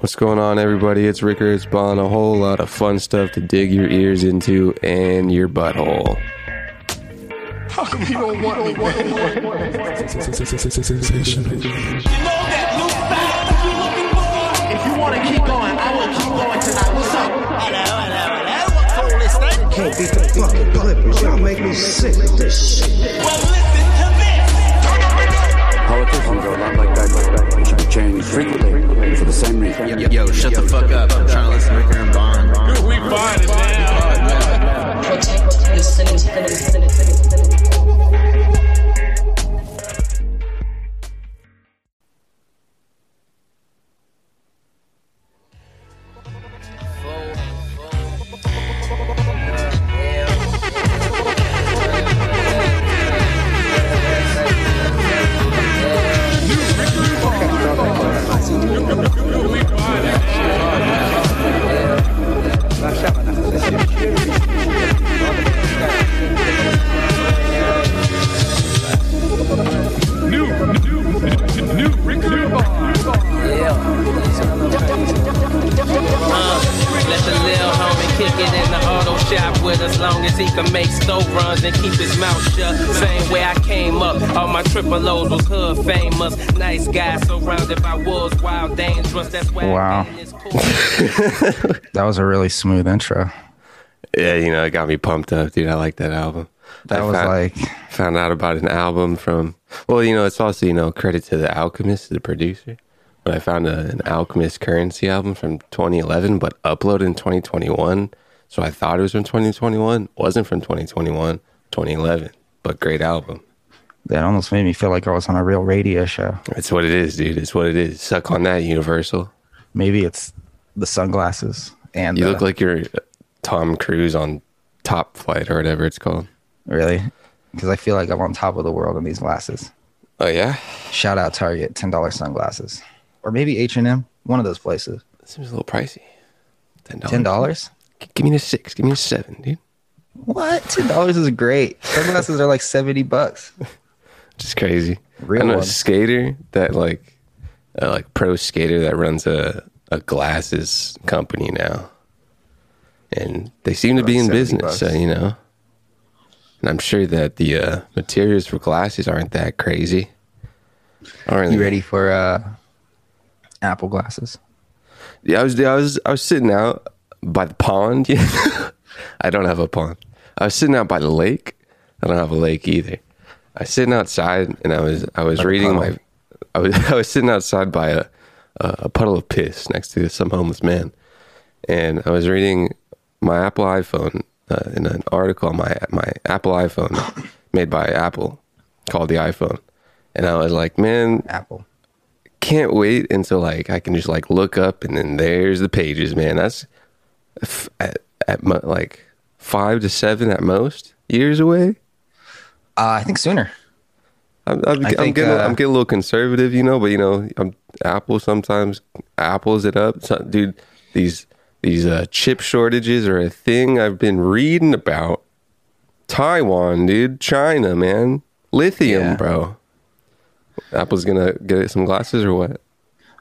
What's going on, everybody? It's Ricker. It's Bon. A whole lot of fun stuff to dig your ears into and your butthole. How come you don't want me. You know that new style you're looking for? If you want to keep going, I will keep going tonight. What's up? Hello, hello, hello. What's? Can't beat the fucking Clippers. Y'all make me sick with this shit. Well, listen to this. Politicians are a lot like that, like that. They try to change frequently for the same reason. Yo, yo, shut the fuck up. I'm trying to listen to Ricker and Bond. We find it now. protect your was a really smooth intro. Yeah, you know, it got me pumped up, dude. I like that album. That I was found, like, found out about an album from. Well, you know, it's also you know credit to the Alchemist, the producer. But I found a, an Alchemist Curren$y album from 2011, but uploaded in 2021. So I thought it was from 2021. Wasn't from 2021, 2011. But great album. that almost made me feel like I was on a real radio show. It's what it is, dude. It's what it is. Suck on that, Universal. Maybe it's the sunglasses and You the- look like you're uh, Tom Cruise on Top Flight or whatever it's called. really because I feel like I'm on top of the world in these glasses. Oh yeah, Shout out Target, ten dollars sunglasses, or maybe H and M, one of those places. seems a little pricey. Ten dollars. Ten dollars? Give me a six. Give me a seven, dude. What? Ten dollars is great. Sunglasses are like seventy bucks. Just crazy. Real I know a skater that like, a like pro skater that runs a a glasses company now, and they seem to be in 70 business. So you know, and I'm sure that the uh, materials for glasses aren't that crazy. Really You ready for uh, Apple glasses? Yeah, I was I was I was sitting out by the pond. Yeah. I don't have a pond. I was sitting out by the lake. I don't have a lake either. I was sitting outside and I was I was the reading my I was I was sitting outside by a a puddle of piss next to some homeless man, and I was reading my Apple iPhone uh, in an article on my my Apple iPhone made by Apple called the iPhone, and I was like, man, Apple. can't wait until like I can just like look up and then there's the pages, man. That's f- at, at mo- like five to seven at most years away. Uh, I think sooner. I'm, I'm, I I'm getting uh, I'm getting a little conservative, you know, but you know, I'm Apple sometimes apples it up, so, dude. These these uh, chip shortages are a thing I've been reading about. Taiwan, dude, China, man, lithium, Yeah. bro. Apple's gonna get some glasses or what?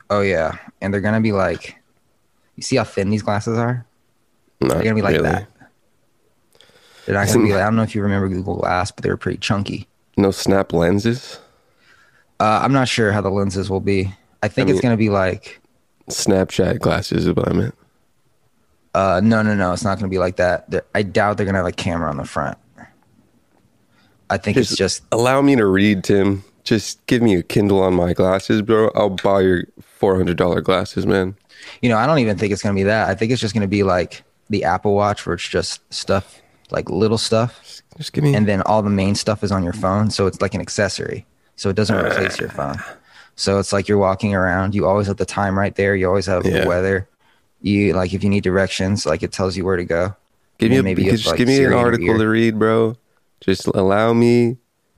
Oh yeah, and they're gonna be like, you see how thin these glasses are? Not They're gonna be like really. that. They're not gonna be like I don't know if you remember Google Glass, but they were pretty chunky. No snap lenses. Uh, I'm not sure how the lenses will be. I think I it's mean- gonna be like, Snapchat glasses is what I meant. uh, no, no, no, it's not gonna be like that. They're- I doubt they're gonna have a camera on the front. I think it's just allow me to read, Tim. Just give me a Kindle on my glasses, bro. I'll buy your four hundred dollar glasses, man. you know I don't even think it's gonna be that. I think it's just gonna be like the Apple Watch, where it's just stuff like little stuff, Just give me. and then all the main stuff is on your phone, so it's like an accessory. So it doesn't replace your phone. So it's like you're walking around. You always have the time right there. You always have Yeah. the weather. You like if you need directions, like it tells you where to go. give me a, maybe just like give me an article to read, bro. Just allow me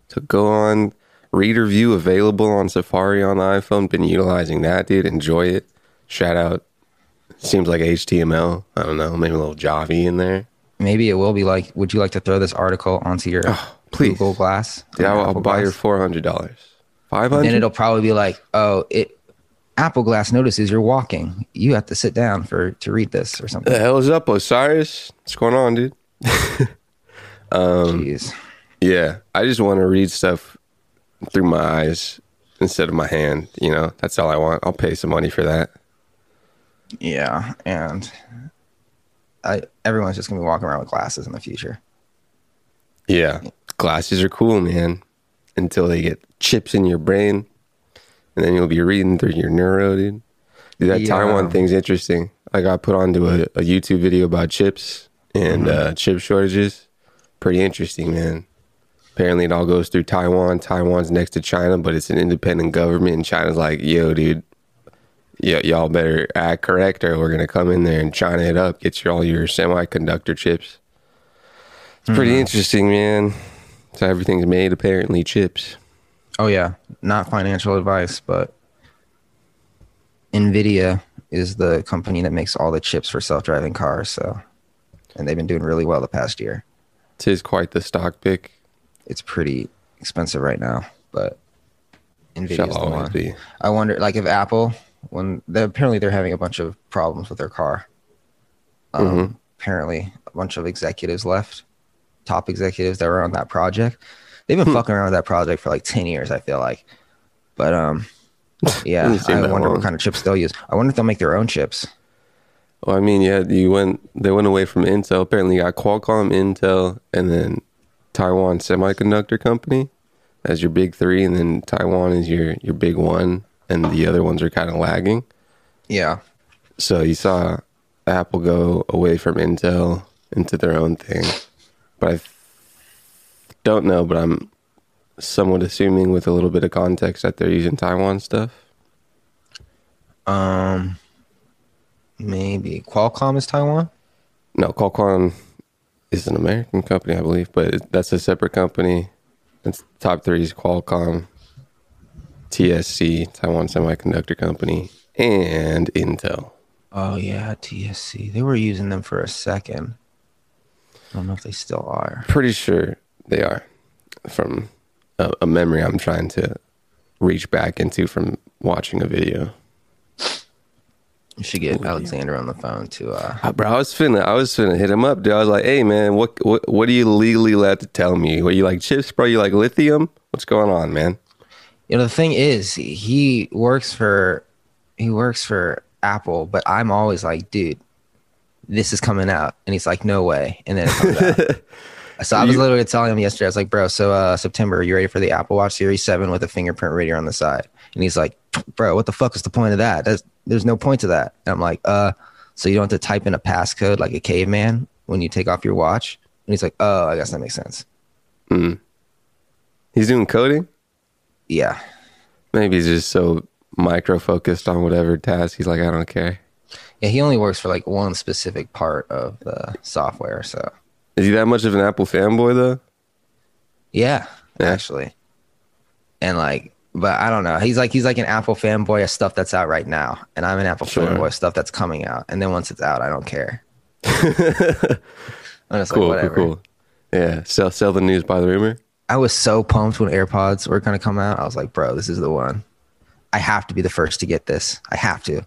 to go on reader view available on Safari on the iPhone. Been utilizing that, dude. Enjoy it. Shout out. Seems like HTML. I don't know. Maybe a little Java in there. Maybe it will be like, would you like to throw this article onto your Oh, please. Google Glass? Yeah, I'll, I'll buy your four hundred dollars. Five hundred. Then hundred. it'll probably be like, oh, it Apple Glass notices you're walking. You have to sit down for to read this or something. The hell is up, Osiris? What's going on, dude? Um, Jeez. Yeah, I just want to read stuff through my eyes instead of my hand. You know, that's all I want. I'll pay some money for that. Yeah, and I everyone's just gonna be walking around with glasses in the future. Yeah, glasses are cool, man. Until they get chips in your brain, and then you'll be reading through your neuro, dude. Dude, that Yeah. Taiwan thing's interesting. I got put onto a, a YouTube video about chips and uh, chip shortages. Pretty interesting, man. Apparently, it all goes through Taiwan. Taiwan's next to China, but it's an independent government, and China's like, "Yo, dude, y- y'all better act correct, or we're gonna come in there and China it up, get you all your semiconductor chips." It's pretty mm-hmm. interesting, man. So everything's made apparently chips. Oh yeah, not financial advice, but Nvidia is the company that makes all the chips for self-driving cars. So, and they've been doing really well the past year. Tis quite the stock pick. It's pretty expensive right now, but Nvidia's Shall the one. be. I wonder, like, if Apple, when they apparently they're having a bunch of problems with their car. Um, Mm-hmm. Apparently, a bunch of executives left, top executives that were on that project. They've Hmm. been fucking around with that project for like ten years. I feel like, but um, yeah, I wonder long. what kind of chips they'll use. I wonder if they'll make their own chips. Well, I mean, yeah, you went. They went away from Intel. Apparently, you got Qualcomm, Intel, and then Taiwan Semiconductor Company as your big three, and then Taiwan is your your big one, and the other ones are kind of lagging. Yeah, So you saw Apple go away from Intel into their own thing, but I th- don't know. But I'm somewhat assuming, with a little bit of context, that they're using Taiwan stuff. um, maybe Qualcomm is Taiwan. No, Qualcomm is an American company, I believe, but that's a separate company. It's top three is Qualcomm, TSC, Taiwan Semiconductor Company, and Intel. Oh yeah, TSC. They were using them for a second. I don't know if they still are. Pretty sure they are from a, a memory I'm trying to reach back into from watching a video. You should get Alexander on the phone to uh Uh, bro, I was finna, I was finna hit him up, dude. I was like, "Hey, man, what, what, what are you legally allowed to tell me? What you like chips, bro? You like lithium? What's going on, man?" You know the thing is he works for he works for Apple, but I'm always like, dude, this is coming out. And he's like, no way. And then it comes out. So I was You- literally telling him yesterday, I was like, bro, so uh September, are you ready for the Apple Watch Series 7 with a fingerprint reader on the side? And he's like, bro, what the fuck is the point of that? There's there's no point to that. And I'm like, uh, so you don't have to type in a passcode like a caveman when you take off your watch? And he's like, oh, I guess that makes sense. He's doing coding. Yeah. Maybe he's just so micro focused on whatever task. He's like, I don't care. Yeah, he only works for like one specific part of the software. So Is he that much of an Apple fanboy though? yeah, Yeah. actually. And like, but I don't know. He's like he's like an Apple fanboy of stuff that's out right now, and I'm an Apple Sure. fanboy of stuff that's coming out. And then once it's out, I don't care. I'm just Cool, like whatever. cool, cool. Yeah, sell sell the news by the rumor. I was so pumped when AirPods were gonna come out. I was like, bro, this is the one. I have to be the first to get this. I have to.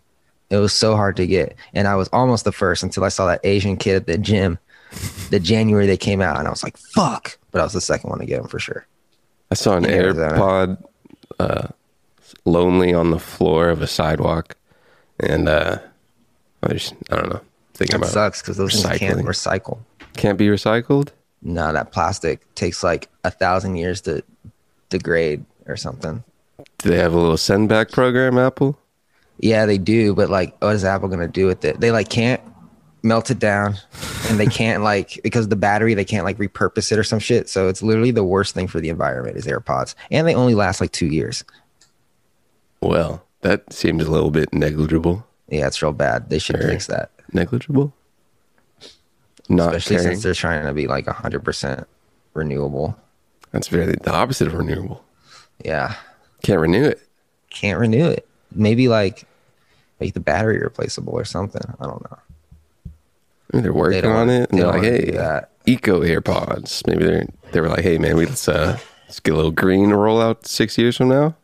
It was so hard to get, and I was almost the first until I saw that Asian kid at the gym. The January they came out, and I was like, "Fuck!" But I was the second one to get them for sure. I saw an In AirPod uh, lonely on the floor of a sidewalk, and uh, I just I don't know. Thinking It about sucks because those things can't recycle. can't be recycled. No, that plastic takes like a thousand years to degrade or something. Do they have a little send back program, Apple? Yeah, they do, but like, what is Apple gonna do with it? They like can't melt it down, and they can't like because the battery they can't like repurpose it or some shit. So it's literally the worst thing for the environment is AirPods, and they only last like two years. Well, that seems a little bit negligible. Yeah, it's real bad. They should fix that, Negligible. Not especially caring. since they're trying to be like hundred percent renewable. That's very the opposite of renewable. Yeah, Can't renew it. can't renew it. Maybe like make the battery replaceable or something. I don't know. Maybe they're working don't on it, and they they're like, "Hey, eco AirPods." Maybe they are they were like, "Hey, man, we let's uh let's get a little green rollout six years from now."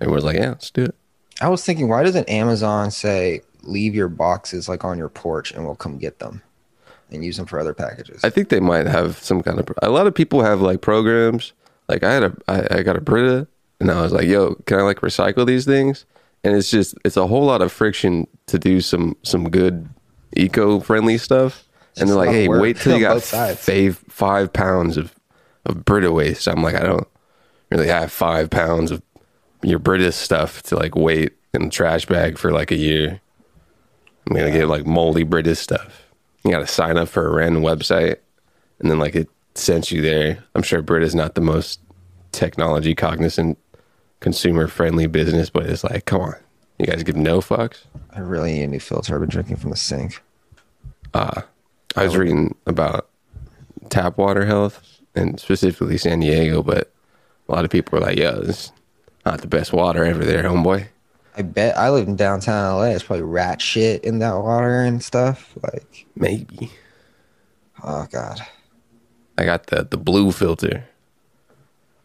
Everyone's like, "Yeah, let's do it." I was thinking, why doesn't Amazon say leave your boxes like on your porch and we'll come get them and use them for other packages? I think they might have some kind of. A lot of people have like programs. Like I had a, I, I got a Brita, and I was like, "Yo, can I like recycle these things?" And it's just, it's a whole lot of friction to do some some good eco-friendly stuff. and they're like, "Hey, work wait till you got five five pounds of of Brita waste." I'm like, I don't really have five pounds of your Brita stuff to like wait in a trash bag for like a year. I'm gonna get like moldy British stuff. You gotta sign up for a random website and then like it sends you there. I'm sure Brita's not the most technology cognizant consumer friendly business, but it's like, come on. You guys give no fucks. I really need a new filter. I've been drinking from the sink. Uh, I was reading about tap water health and specifically San Diego, but a lot of people were like, yo, this is not the best water ever there, homeboy. I bet I live in downtown LA. It's probably rat shit in that water and stuff. Like, Maybe. oh god, I got the the blue filter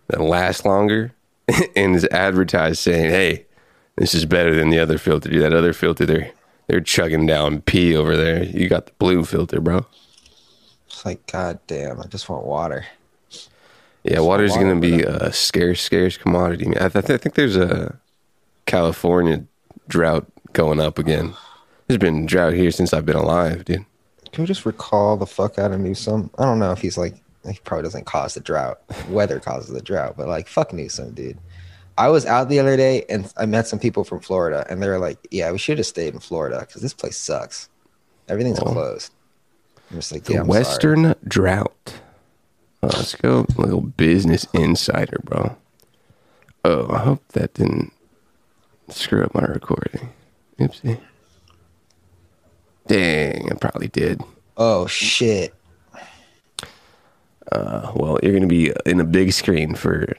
that lasts longer and is advertised saying, "Hey, this is better than the other filter. That other filter, they're they're chugging down pee over there. You got the blue filter, bro. it's like god damn. I just want water. Yeah, water's water, gonna be a scarce, scarce commodity. I, th- I think there's a California drought going up again. There's been drought here since I've been alive, dude. Can we just recall the fuck out of Newsom? I don't know if he's like he probably doesn't cause the drought. Weather causes the drought, but like fuck Newsom, dude. I was out the other day and I met some people from Florida, and they were like, "Yeah, we should have stayed in Florida because this place sucks. Everything's closed." I'm just like, The yeah, I'm sorry." Western drought. Oh, let's go, little business insider, bro. Oh, I hope that didn't screw up my recording. Oopsie. Dang, I probably did. Oh shit! Uh, Well, you're going to be in a big screen for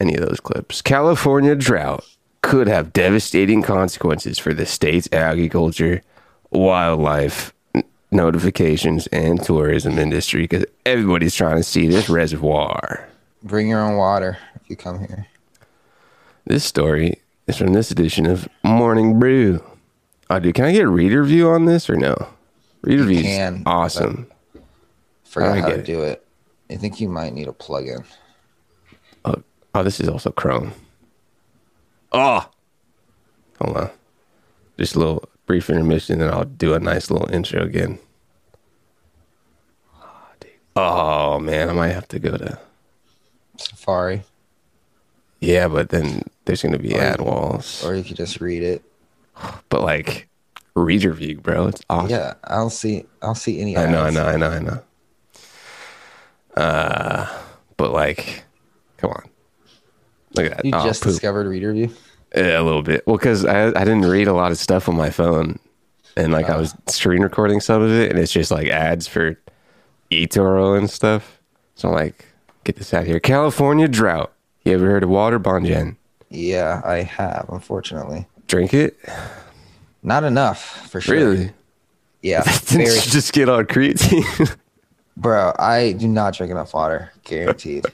any of those clips. California drought could have devastating consequences for the state's agriculture, wildlife n- notifications, and tourism industry because everybody's trying to see this reservoir. Bring your own water if you come here. This story is from this edition of Morning Brew. Oh, dude, can I get a reader view on this or no? Reader view is can, awesome. Forgot how to it. do it. I think you might need a plug-in. Oh, oh, this is also Chrome. Oh, hold on. Just a little brief intermission, and I'll do a nice little intro again. Oh, dude. Oh, man, I might have to go to. Safari, Yeah, but then there's going to be Or- ad walls. or you could just read it. but like, reader view, bro. It's awesome. Yeah, I'll see. I'll see any. I know, I know, I know, I know. Uh, but like, come on. Look at that. You Oh, just poop. discovered Reader View. Yeah, a little bit. Well, because I I didn't read a lot of stuff on my phone, and like I was screen recording some of it, and it's just like ads for eToro and stuff. So I'm like, get this out here. California drought. You ever heard of water, Bonjen? Yeah, I have. Unfortunately, Drink it? not enough for sure. Really? Yeah, Didn't very, you just get on creatine? bro. I do not drink enough water. Guaranteed.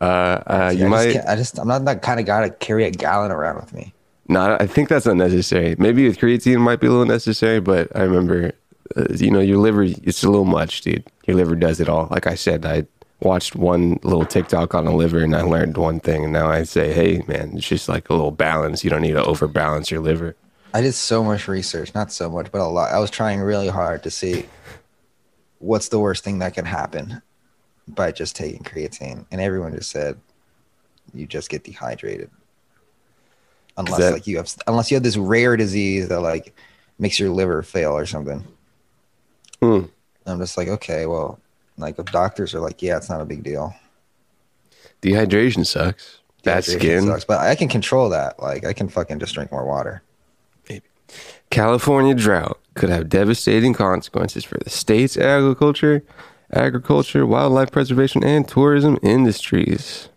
uh, uh, I you just might. can't- I just. I'm not that kind of guy to carry a gallon around with me. No, I think that's unnecessary. Maybe with creatine might be a little necessary, but I remember, uh, you know, your liver, it's a little much, dude. Your liver does it all. Like I said, I watched one little TikTok on the liver and I learned one thing. And now I say, hey, man, it's just like a little balance. You don't need to overbalance your liver. I did so much research, not so much, but a lot. I was trying really hard to see what's the worst thing that can happen by just taking creatine, and everyone just said you just get dehydrated, unless that- like you have unless you have this rare disease that like makes your liver fail or something. Hmm. I'm just like, okay, well, like if doctors are like, yeah, it's not a big deal. Dehydration sucks. Bad skin. sucks, but I can control that. Like I can fucking just drink more water. Maybe. California drought could have devastating consequences for the state's agriculture, agriculture, wildlife preservation, and tourism industries.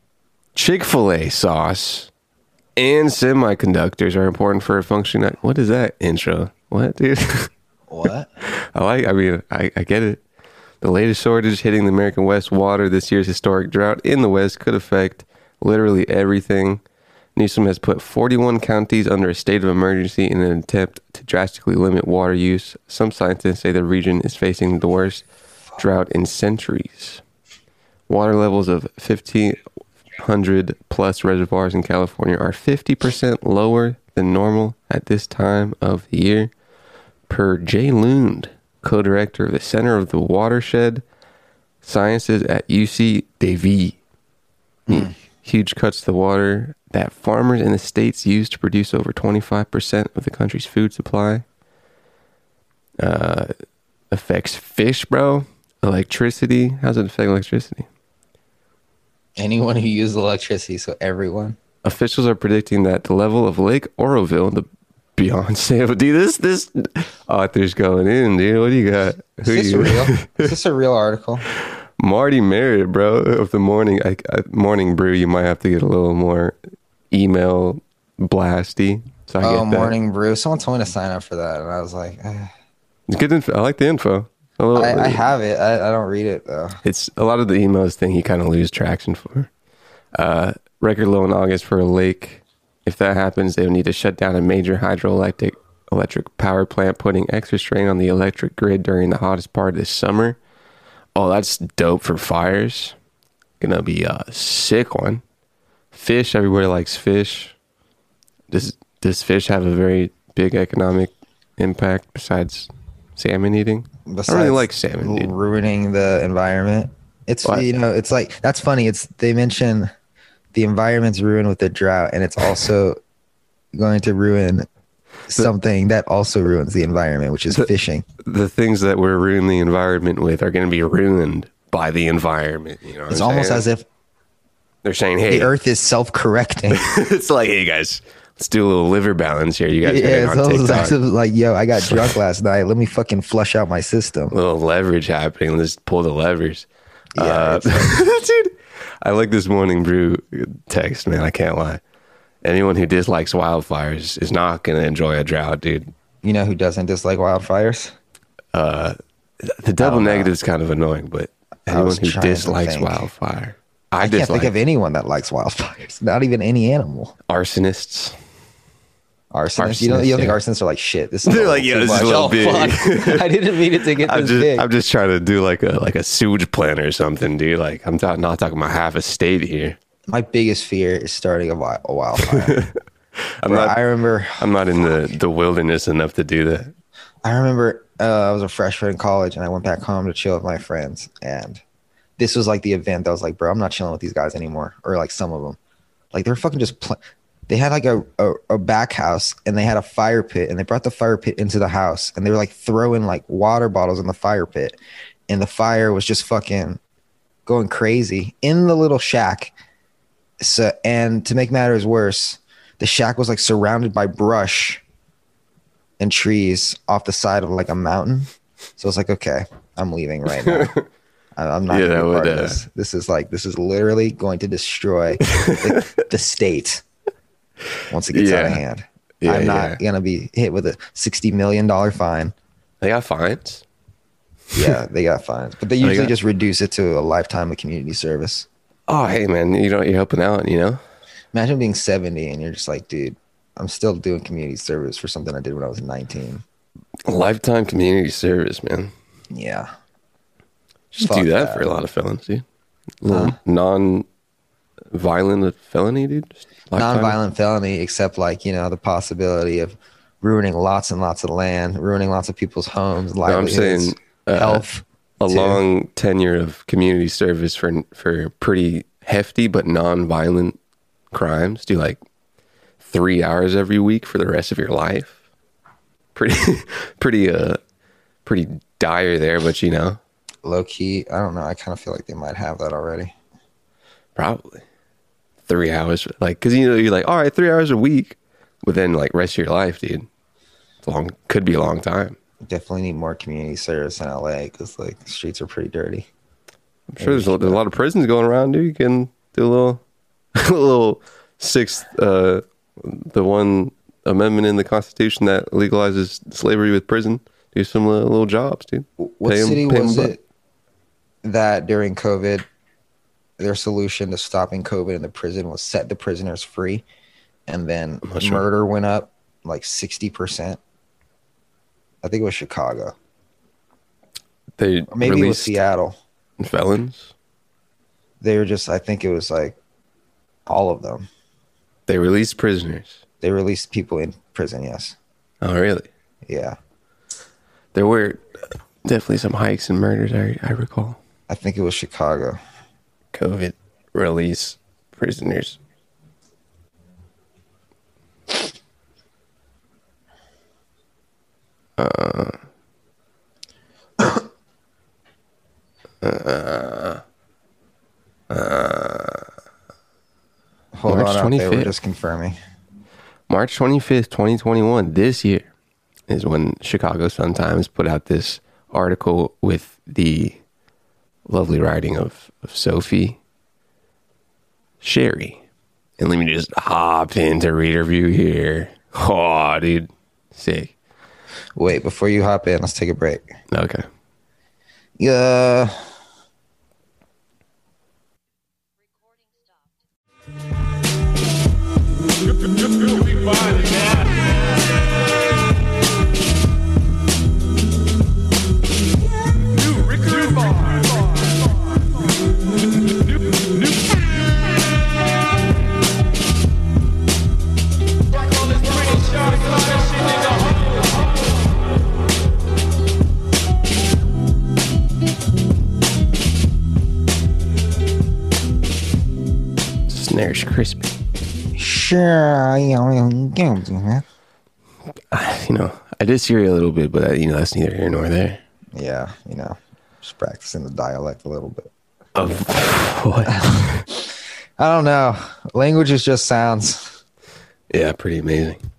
Chick fil A sauce and semiconductors are important for a functioning. What is that intro? What, dude? What? I like, I mean, I, I get it. The latest shortage hitting the American West water this year's historic drought in the West could affect literally everything Newsom has put 41 counties under a state of emergency in an attempt to drastically limit water use. Some scientists say the region is facing the worst drought in centuries. Water levels of 1,500 plus reservoirs in California are 50% lower than normal at this time of the year, per Jay Lund, co director of the Center of the Watershed Sciences at UC Davis. Huge cuts to the water that farmers in the states use to produce over 25% of the country's food supply. Uh, affects fish, bro. Electricity. How's it affect electricity? Anyone who uses electricity, so everyone. Officials are predicting that the level of Lake Oroville, the Beyonce of dude, this this author's going in, dude. What do you got? Is this you- real? Is this a real article? Marty Merritt, bro, of the morning I, I, morning brew. You might have to get a little more email blasty. So I Oh, get that. morning brew. Someone told me to sign up for that, and I was like, eh. It's good info. I like the info. Little- I, I have it. I, I don't read it though. It's a lot of the emails thing you kind of lose traction for. Uh, record low in August for a lake. If that happens, they would need to shut down a major hydroelectric electric power plant, putting extra strain on the electric grid during the hottest part of this summer. Oh, that's dope for fires. Gonna be a sick one. Fish, everybody likes fish. Does does fish have a very big economic impact besides salmon eating? I really like salmon, dude. ruining the environment. It's What? you know, it's like that's funny. It's they mention the environment's ruined with the drought, and it's also going to ruin something that also ruins the environment, which is The- fishing. the things that we're ruining the environment with are going to be ruined by the environment. You know, It's almost saying? as if they're saying, "Hey, the Earth is self-correcting. it's like, hey guys, let's do a little liver balance here. You guys yeah, it's almost as if like, yo, I got drunk last night. Let me fucking flush out my system. A little leverage happening. Let's pull the levers." Yeah, Uh, dude, I like this morning brew text, man. I can't lie. Anyone who dislikes wildfires is not going to enjoy a drought, dude. You know who doesn't dislike wildfires? Uh, the double oh, negative is kind of annoying, but anyone who dislikes wildfire, I, I can't think of anyone that likes wildfires. Not even any animal. arsonists. Arsonists. You don't, you don't think yeah. arsonists are like shit? This is They're like, yeah, too this is a much. little Oh, big. fuck. I didn't mean it to get I'm this just, big. I'm just trying to do like a like a sewage plant or something, dude. Like I'm ta- not talking about half a state here. My biggest fear is starting a, wi- a wildfire. I'm Bro, not. I remember. I'm not in the the wilderness enough to do that. I remember uh, I was a freshman in college and I went back home to chill with my friends. And this was like the event that was like, bro, I'm not chilling with these guys anymore. Or like some of them. Like they're fucking just, pl- they had like a, a, a back house and they had a fire pit and they brought the fire pit into the house and they were like throwing like water bottles in the fire pit. And the fire was just fucking going crazy in the little shack. So, and to make matters worse, the shack was like surrounded by brush and trees off the side of like a mountain. So it's like, okay, I'm leaving right now. I'm not Yeah, gonna that would, part of uh, this. This is like this is literally going to destroy the, the state once it gets out of hand. Yeah, I'm not yeah. gonna be hit with a sixty million dollar fine. They got fines. Yeah, they got fines, but they They usually got- just reduce it to a lifetime of community service. Oh, hey man, you know you're helping out. You know, Imagine being seventy and you're just like, dude, I'm still doing community service for something I did when I was nineteen. lifetime community service, man. Yeah, Just Fuck do that, that. for a lot of felons, dude. Little non-violent felony, dude. Non-violent felony, except like you know the possibility of ruining lots and lots of land, ruining lots of people's homes, No, I'm saying uh, health. a too. long tenure of community service for for pretty hefty but non-violent crimes. Do like three hours every week for the rest of your life. Pretty, pretty, uh, pretty dire there, but you know, low key. I don't know. I kind of feel like they might have that already. probably three hours. Like, cause you know, you're like, all right, three hours a week, but then like rest of your life, dude. It's long, could be a long time. Definitely need more community service in LA because like the streets are pretty dirty. I'm sure there's a, there's a lot of prisons going around, dude. You can do a little, a little sixth, uh, the one amendment in the Constitution that legalizes slavery with prison. Do some little, little jobs, dude. What Pay city pay 'em was it that during COVID, their solution to stopping COVID in the prison was set the prisoners free, and then sure. murder went up like 60%. I think it was Chicago. They Or maybe it was Seattle. felons. They were just, I think it was like all of them. They released prisoners. They released people in prison, yes. Oh, really? Yeah. There were definitely some hikes and murders. I I recall. I think it was Chicago. COVID release prisoners. Uh, uh, uh, hold March on, out there. We're 25th. just confirming. March 25th, 2021, this year, is when Chicago Sun-Times put out this article with the lovely writing of, of Sophie Sherry. And let me just hop into reader view here. Oh, dude. Sick. Wait, before you hop in, let's take a break. Okay. Yeah. You'll be Snares crispy. Sure. Yeah. You know, I disagree a little bit, but, uh, you know, that's neither here nor there. Yeah, you know, just practicing the dialect a little bit. Of what? I don't know. Language is just sounds. Yeah, pretty amazing.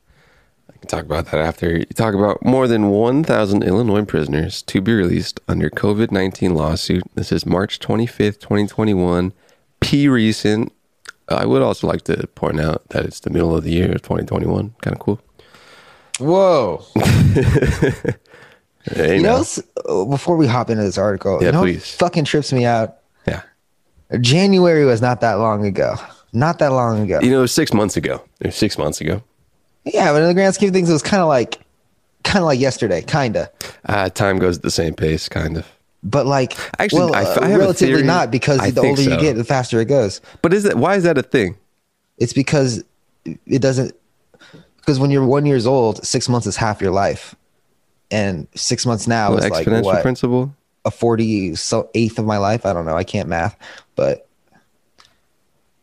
I can talk about that after. You talk about more than 1,000 Illinois prisoners to be released under COVID 19 lawsuit. This is March 25th, 2021. P recent. I would also like to point out that it's the middle of the year 2021. Kind of cool. Whoa. Hey, You know, uh, before we hop into this article, Yeah, you know please. fucking trips me out? Yeah. January was not that long ago. Not that long ago. You know, it was six months ago. It was six months ago. yeah, but in the grand scheme of things, it was kind of like, kind of like yesterday, kind of. Uh, time goes at the same pace, kind of. But like, Actually, well, I- uh, I have a relatively theory. not because I the older you get, the faster it goes. But is that why is that a thing? It's because it doesn't. Because when you're one years old, six months is half your life, and six months now The is like exponential what principle? a forty so eighth of my life. I don't know. I can't math, but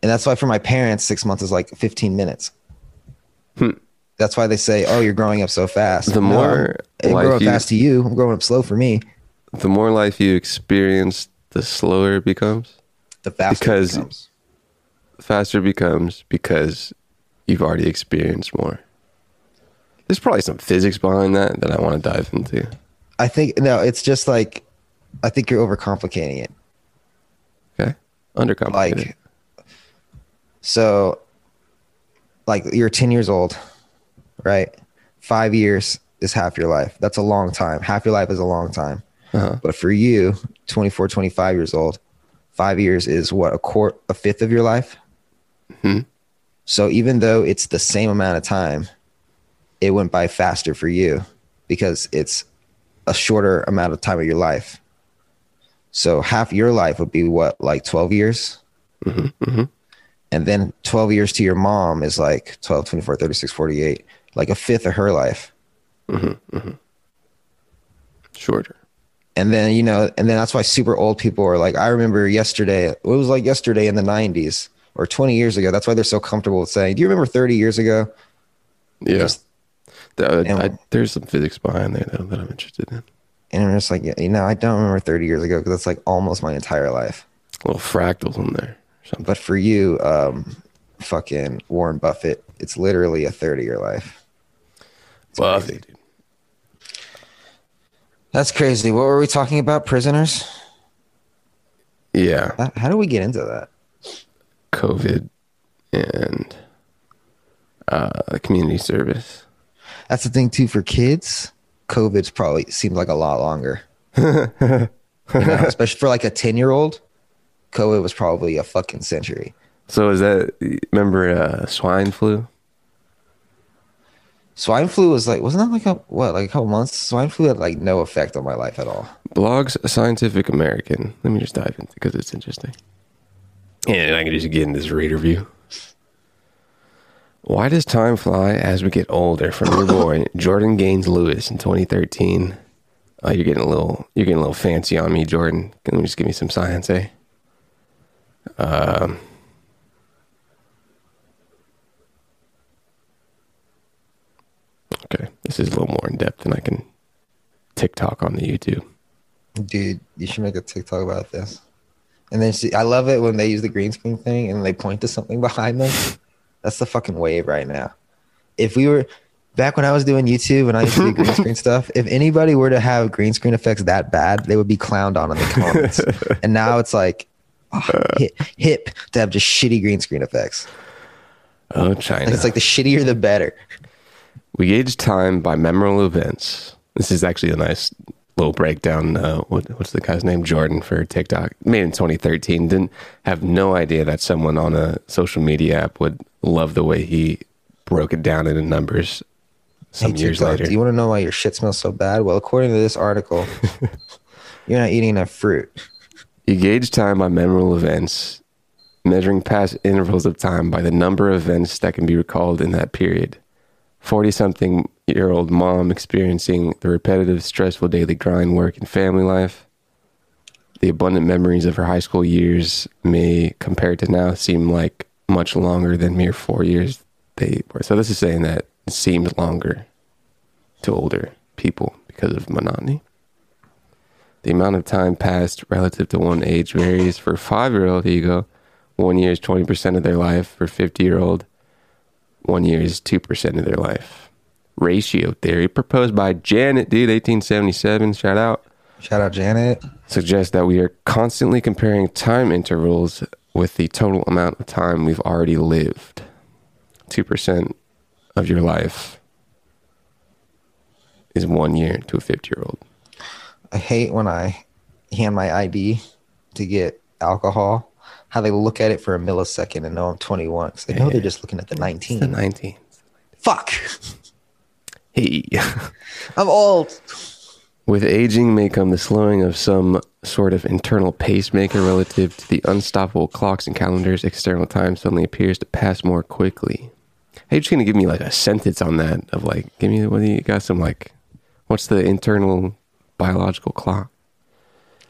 and that's why for my parents, six months is like fifteen minutes. Hmm. That's why they say, "Oh, you're growing up so fast." The No, more I'm life growing fast to you. I'm growing up slow for me. The more life you experience, the slower it becomes. The faster Because- it becomes. faster it becomes because you've already experienced more. There's probably some physics behind that that I want to dive into. I think no, it's just like I think you're overcomplicating it. Okay, undercomplicated. Like so like you're 10 years old, right? 5 years is half your life. That's a long time. Half your life is a long time. Uh-huh. But for you, 24, 25 years old, 5 years is what a quarter a fifth of your life? Mhm. So even though it's the same amount of time, it went by faster for you because it's a shorter amount of time of your life. So half your life would be what, like 12 years? And then 12 years to your mom is like 12, 24, 36, 48, like a fifth of her life. Shorter. And then, you know, and then that's why super old people are like, I remember yesterday, it was like yesterday in the 90s or 20 years ago. That's why they're so comfortable with saying, Do you remember 30 years ago? Yeah. Just- I, there's some physics behind there though that I'm interested in. And I'm just like, yeah, you know, I don't remember 30 years ago because that's like almost my entire life. Little fractals in there. But for you, um, fucking Warren Buffett, it's literally a 30 year life. Buffy, dude. That's crazy. What were we talking about? Prisoners? Yeah. How, how do we get into that? COVID and uh, community service. That's the thing too for kids. COVID's probably seems like a lot longer. You know, especially for like a 10 year old, COVID was probably a fucking century. So is that remember uh, swine flu? Swine flu was like, wasn't that like a what, like a couple months? Swine flu had like no effect on my life at all. Blogs Scientific American. Let me just dive in because it's interesting. And I can just get in this reader view. Why does time fly as we get older? From your boy Jordan Gaines Lewis in 2013. Oh, you're getting a little, you're getting a little fancy on me, Jordan. Can you just give me some science, eh? Um, okay, this is a little more in depth than I can TikTok on the YouTube. Dude, you should make a TikTok about this. And then see, I love it when they use the green screen thing and they point to something behind them. That's the fucking wave right now. If we were back when I was doing YouTube and I used to do green screen stuff, if anybody were to have green screen effects that bad, they would be clowned on in the comments. and now it's like oh, uh. hip, hip to have just shitty green screen effects. Oh, China. Like, it's like the shittier the better. We gauge time by memorable events. This is actually a nice little breakdown. Uh, what, what's the guy's name? Jordan for TikTok. Made in 2013. Didn't have no idea that someone on a social media app would love the way he broke it down into numbers some Hey, years TikTok, later. Do you want to know why your shit smells so bad? Well, according to this article, you're not eating enough fruit. You gauge time by memorable events, measuring past intervals of time by the number of events that can be recalled in that period. 40 something year old mom experiencing the repetitive, stressful daily grind, work, and family life. The abundant memories of her high school years may, compared to now, seem like much longer than mere four years they were. So, this is saying that it seems longer to older people because of monotony. The amount of time passed relative to one age varies. For a five year old, here you go. One year is 20% of their life. For 50 year old, one year is 2% of their life. Ratio theory proposed by Janet, dude, 1877. Shout out. Shout out Janet. Suggests that we are constantly comparing time intervals with the total amount of time we've already lived. 2% of your life is one year to a 50 year old. I hate when I hand my ID to get alcohol, how they look at it for a millisecond and know I'm 21 because they know they're just looking at the 19. The 19. Fuck, Hey. I'm old. With aging may come the slowing of some sort of internal pacemaker relative to the unstoppable clocks and calendars. External time suddenly appears to pass more quickly. Hey, you're just gonna give me like a sentence on that of like, give me what do you got? Some like, what's the internal biological clock?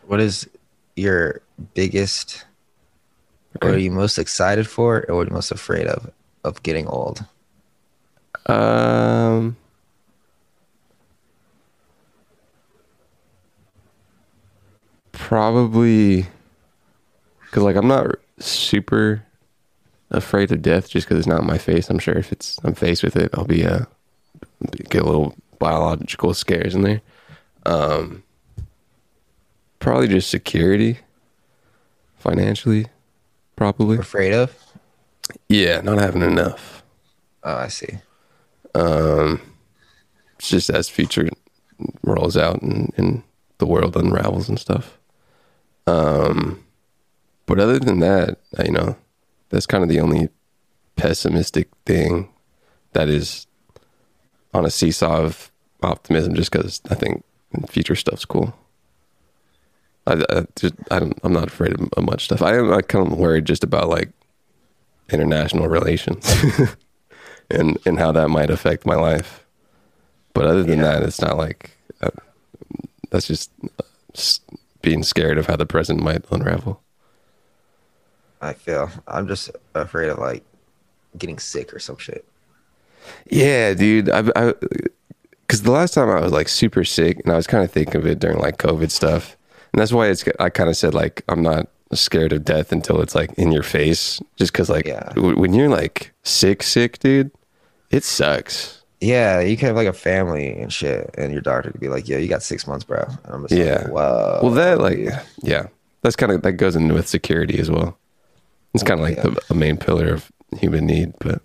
What is your biggest? What are you most excited for, or what are you most afraid of of getting old? Um, probably because like I'm not super afraid of death just because it's not in my face. I'm sure if it's I'm faced with it, I'll be uh get a little biological scares in there. Um, probably just security, financially, probably. Afraid of? Yeah, not having enough. Oh, I see. um, it's just as future rolls out and, and the world unravels and stuff. Um, but other than that, you know, that's kind of the only pessimistic thing that is on a seesaw of optimism. Just because I think future stuff's cool. I, I just I don't I'm not afraid of, much stuff. I am I kind of worried just about like international relations. and and how that might affect my life. But other than that, it's not like uh, that's just uh, being scared of how the present might unravel. I feel. I'm just afraid of like getting sick or some shit. Yeah, dude. I, I, because the last time I was like super sick, and I was kind of thinking of it during like COVID stuff, and that's why it's. I kind of said like I'm not scared of death until it's like in your face, just because like Yeah. w- when you're like sick, sick, dude, it sucks. Yeah, you can have like a family and shit, and your doctor could be like, "Yeah, you got six months, bro." And I'm just Yeah. like, "Whoa." Well, that like yeah, that's kind of that goes in with security as well. It's kind of like Yeah. the, a main pillar of human need, but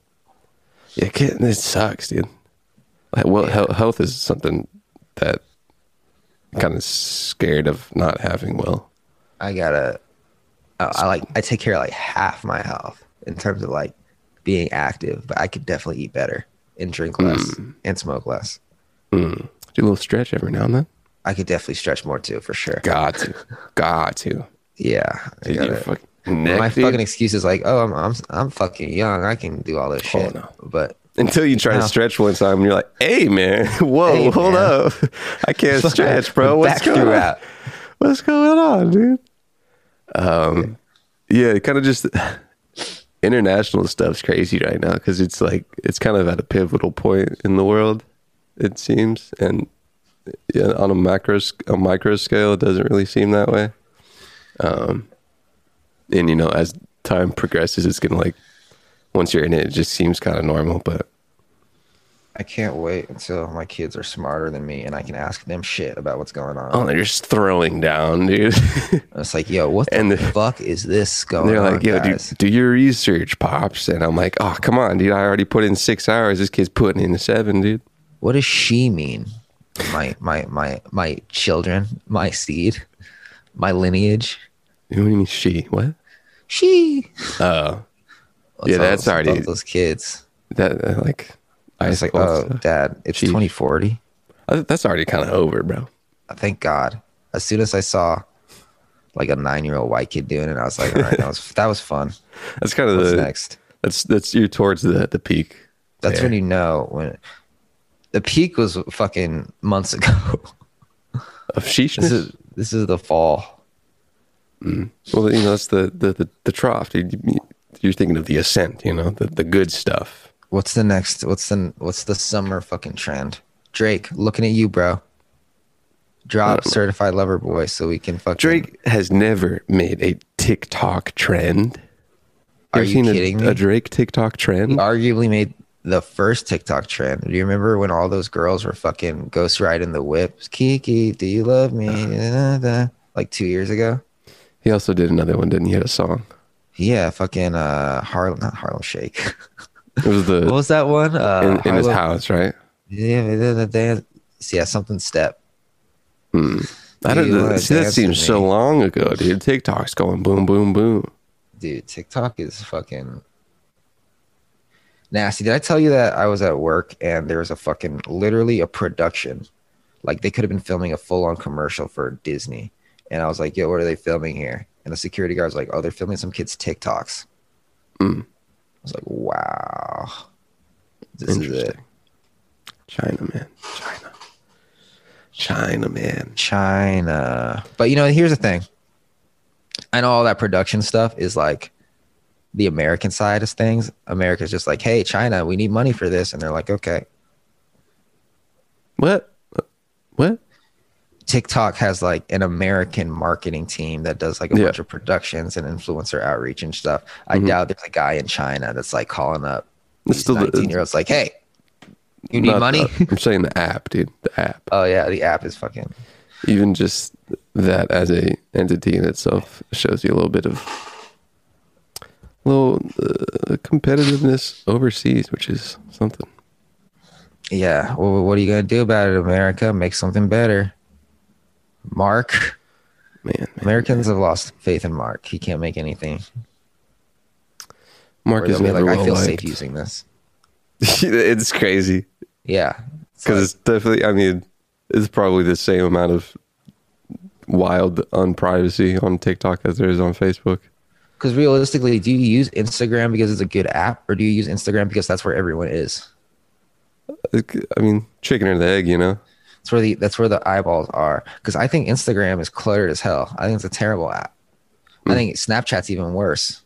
yeah, it sucks, dude. Like, well, health, health is something that kind of scared of not having. Will. I gotta. I, I like. I take care of like half my health in terms of like being active, but I could definitely eat better and drink hmm. less and smoke less. Hmm. Do a little stretch every now and then. I could definitely stretch more too, for sure. Got to. Got to. Yeah, I Dude, got your it. fucking neck, My dude. fucking excuse is like, oh, I'm I'm I'm fucking young. I can do all this shit. no. But Until you try to stretch one time and you're like, hey, man, whoa, Hey, hold man. up. I can't stretch, bro. What's going on? What's going on, dude? Um, yeah, it kind of just international stuff's crazy right now because it's like it's kind of at a pivotal point in the world, it seems, and yeah, on a macro a micro scale, it doesn't really seem that way. Um, and you know, as time progresses, it's gonna like once you're in it, it just seems kind of normal, but. I can't wait until my kids are smarter than me and I can ask them shit about what's going on. Oh, they're just throwing down, dude. It's like, yo, what the, And the- fuck is this going They're on? like, yo, do, do your research, pops. And I'm like, oh, come on, dude. I already put in six hours. This kid's putting in seven, dude. What does she mean? My my my my children, my seed, my lineage. What do you mean she? What? She. Oh, What's Yeah, that's already- those kids. that uh, like, I was like, oh, dad, it's She- 2040. Uh, that's already kind of over, bro. Thank God. As soon as I saw like a nine year old white kid doing it, I was like, all right, that was that was fun. That's kind of What's the next? that's that's you towards the the peak. That's there. when you know when the peak was fucking months ago. of sheesh. this is this is the fall. well, you know, that's the the the, the trough. You- You're thinking of the ascent, you know, the the good stuff. What's the next? What's the what's the summer fucking trend? Drake, looking at you, bro. Drop certified lover boy so we can fuck. Drake has never made a TikTok trend. Are ever you seen a- kidding a, me? Drake TikTok trend? He arguably made the first TikTok trend. Do you remember when all those girls were fucking ghost riding the whips? Kiki, do you love me? Da, da, da. Like two years ago. He also did another one, didn't he? He had a song. Yeah, fucking uh Harlem not Harlem Shake. It was the what was that one? Uh in, in his house, right? Yeah, da, dance. yeah, something step. I don't know. See, that seems so long ago, dude. TikTok's going boom, boom, boom. Dude, TikTok is fucking nasty. Did I tell you that I was at work and there was a fucking literally a production? Like they could have been filming a full on commercial for Disney. And I was like, yo, what are they filming here? And the security guard's like, oh, they're filming some kids' TikToks. Mm. I was like, wow. This is it. China, man. China. China, man. China. But you know, here's the thing. I know all that production stuff is like the American side of things. America's just like, hey, China, we need money for this. And they're like, okay. What? What? TikTok has like an American marketing team that does like a Yeah. bunch of productions and influencer outreach and stuff. I Mm-hmm. doubt there's a guy in China that's like calling up It's still the- 19 year olds like, hey, you need money? the- I'm saying the app, dude. The app. oh, yeah, the app is fucking. Even just that as a entity in itself shows you a little bit of little uh, competitiveness overseas, which is something. Yeah. Well, what are you going to do about it, America? Make something better. Mark. Man, man. Americans have lost faith in Mark. He can't make anything. Mark is like, I feel safe using this. it's crazy Yeah. It's because like- it's definitely. I mean, it's probably the same amount of wild unprivacy on TikTok as there is on Facebook. Because realistically, do you use Instagram because it's a good app, or do you use Instagram because that's where everyone is? I mean, chicken or the egg, you know. That's where the that's where the eyeballs are. Because I think Instagram is cluttered as hell. I think it's a terrible app. Hmm. I think Snapchat's even worse.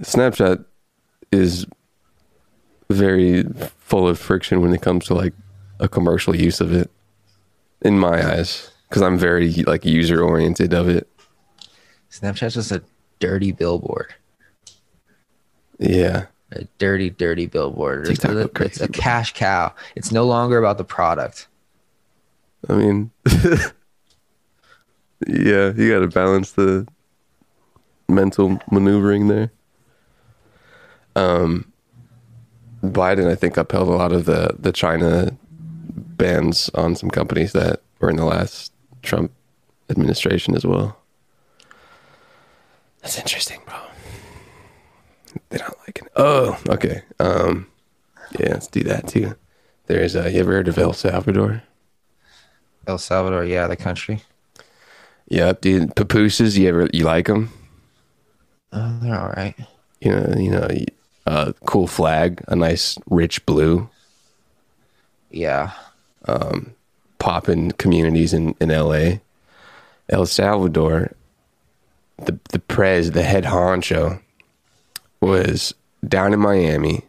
Snapchat is very full of friction when it comes to like a commercial use of it, in my eyes, because I'm very like user oriented of it. Snapchat's just a dirty billboard. Yeah, A dirty, dirty billboard. It's, TikTok it's a cash cow. It's no longer about the product. I mean, yeah, you got to balance the mental maneuvering there. Um, Biden, I think, upheld a lot of the the China bans on some companies that were in the last Trump administration as well. That's interesting, bro. They don't like it. Oh, okay. Um, Yeah, let's do that too. There's uh, you ever heard of El Salvador? El Salvador, yeah, the country. Yep, dude. Pupusas, you ever you like them? Oh, they're all right. You know, you know, uh, cool flag, a nice rich blue, Yeah. poppin' communities in in L.A. El Salvador, the the prez, the head honcho, was down in Miami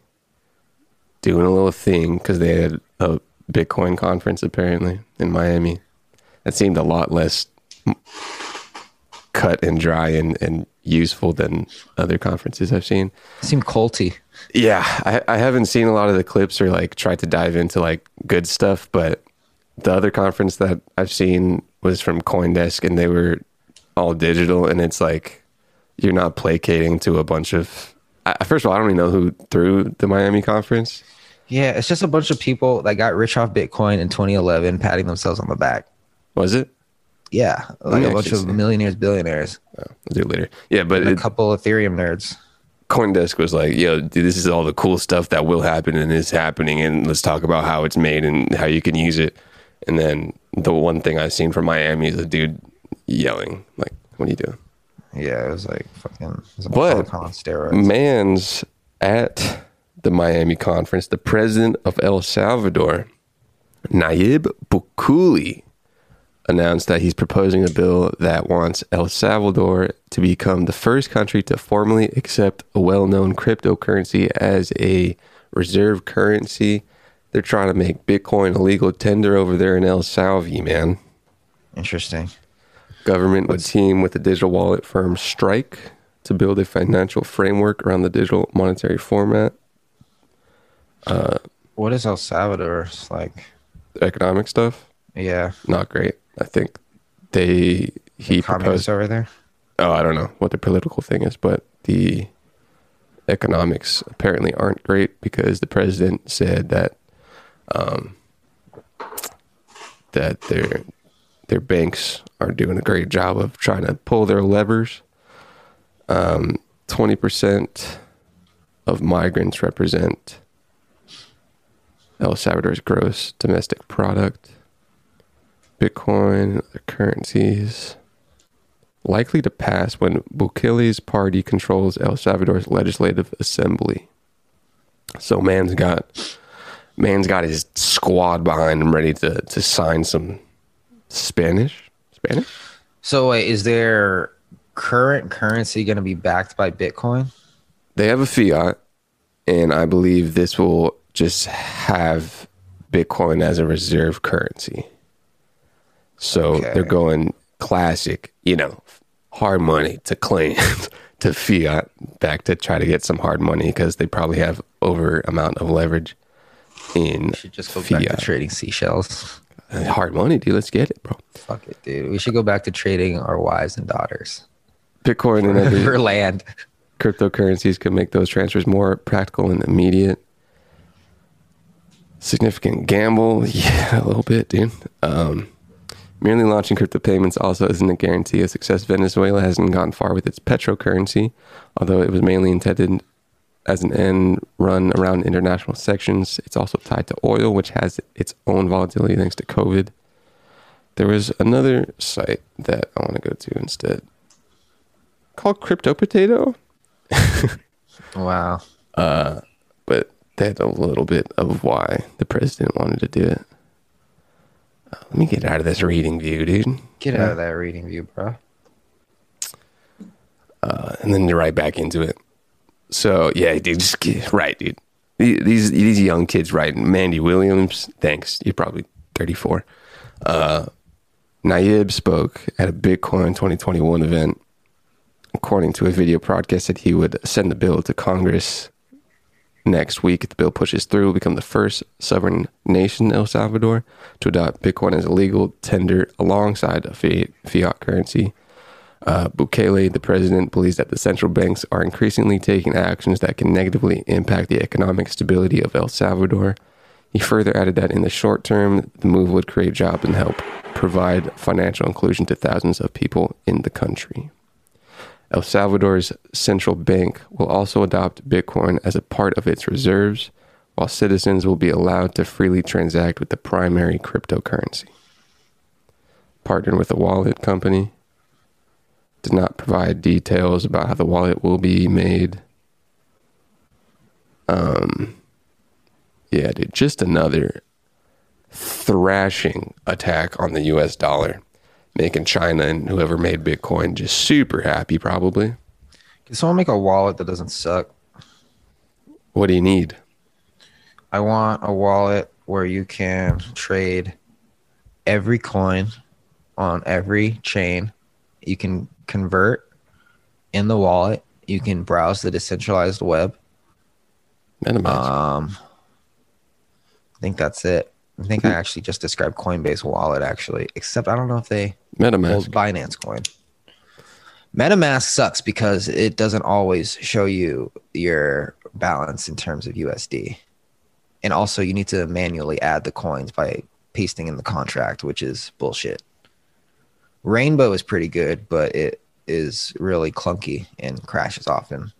doing a little thing because they had a Bitcoin conference apparently in Miami. That seemed a lot less cut and dry and, and useful than other conferences I've seen. Seem culty. Yeah, I, I haven't seen a lot of the clips or like tried to dive into like good stuff, but the other conference that I've seen was from CoinDesk and they were all digital and it's like you're not placating to a bunch of I, first of all, I don't even know who threw the Miami conference. Yeah, it's just a bunch of people that got rich off Bitcoin in 2011, patting themselves on the back. Was it? Yeah, like a bunch of millionaires, billionaires, oh, I'll do it later. Yeah, but a couple Ethereum nerds. CoinDesk was like, "Yo, dude, this is all the cool stuff that will happen and is happening, and let's talk about how it's made and how you can use it." And then the one thing I've seen from Miami is a dude yelling, like, "What are you doing?" Yeah, it was like fucking. It was a But on steroids. Man's at the Miami conference. The president of El Salvador, Nayib Bukele, announced that he's proposing a bill that wants El Salvador to become the first country to formally accept a well-known cryptocurrency as a reserve currency. They're trying to make Bitcoin a legal tender over there in El Salvi, man. Interesting. Government would team with the digital wallet firm Strike to build a financial framework around the digital monetary format. What is El Salvador's like, Economic stuff, yeah, not great. I think they he communists proposed. over there. Oh, I don't know what the political thing is, but the economics apparently aren't great because the president said that um, that their their banks are doing a great job of trying to pull their levers. Um, twenty percent of migrants represent El Salvador's gross domestic product. Bitcoin, other currencies likely to pass when Bukele's party controls El Salvador's legislative assembly. So man's got man's got his squad behind him ready to to sign some Spanish. Spanish? So, wait, is their current currency going to be backed by Bitcoin? They have a fiat, and I believe this will just have Bitcoin as a reserve currency. So Okay. they're going classic, you know, hard money to claim to fiat back to try to get some hard money because they probably have over amount of leverage in Should just go fiat. back to trading seashells. Hard money, dude. Let's get it, bro. Fuck it, dude. We should go back to trading our wives and daughters Bitcoin and other for land. cryptocurrencies could make those transfers more practical and immediate. Significant gamble, yeah, a little bit, dude. Um, merely launching crypto payments also isn't a guarantee of success. Venezuela hasn't gone far with its petrocurrency, although it was mainly intended as an end run around international sections. It's also tied to oil, which has its own volatility thanks to COVID. There was another site that I want to go to instead called Crypto Potato. Wow. Uh, but they had a little bit of why the president wanted to do it. Uh, let me get out of this reading view, dude. Get out of that reading view, bro. Uh, and then you're right back into it. So yeah, dude, just get, right, dude. These these young kids writing. Mandy Williams, thanks. You're probably 34. Uh, Nayib spoke at a Bitcoin 2021 event. According to a video broadcast, that he would send the bill to Congress next week if the bill pushes through, will become the first sovereign nation, El Salvador, to adopt Bitcoin as a legal tender alongside a fiat currency. Uh, Bukele, the president, believes that the central banks are increasingly taking actions that can negatively impact the economic stability of El Salvador. He further added that in the short term, the move would create jobs and help provide financial inclusion to thousands of people in the country. El Salvador's central bank will also adopt Bitcoin as a part of its reserves, while citizens will be allowed to freely transact with the primary cryptocurrency. Partnered with a wallet company, did not provide details about how the wallet will be made. Um, yeah, dude, just another thrashing attack on the US dollar, making China and whoever made Bitcoin just super happy, probably. Can someone make a wallet that doesn't suck? What do you need? I want a wallet where you can trade every coin on every chain. You can convert in the wallet. You can browse the decentralized web. MetaMask. Um, I think that's it. I think I actually just described Coinbase wallet actually, except I don't know if they hold MetaMask. Binance coin. MetaMask sucks because it doesn't always show you your balance in terms of USD. And also you need to manually add the coins by pasting in the contract, which is bullshit. Rainbow is pretty good, but it is really clunky and crashes often.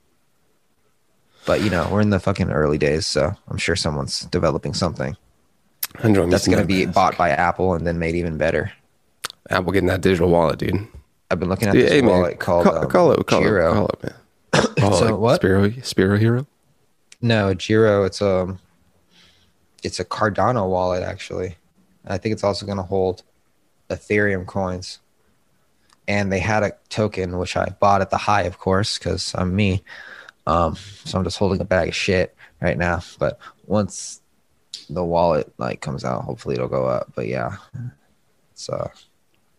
But you know, we're in the fucking early days, so I'm sure someone's developing something that's going to be MetaMask. bought by Apple and then made even better. Apple getting that digital wallet, dude. I've been looking at this hey, man. wallet called call, um, call it, call Giro. it, call it, man. Call So it what? Spiro, Spiro Hero. No, Giro. It's um, it's a Cardano wallet actually. And I think it's also going to hold Ethereum coins. And they had a token which I bought at the high, of course, because I'm me. Um, so I'm just holding a bag of shit right now. But once the wallet like comes out, hopefully it'll go up. But yeah, it's uh,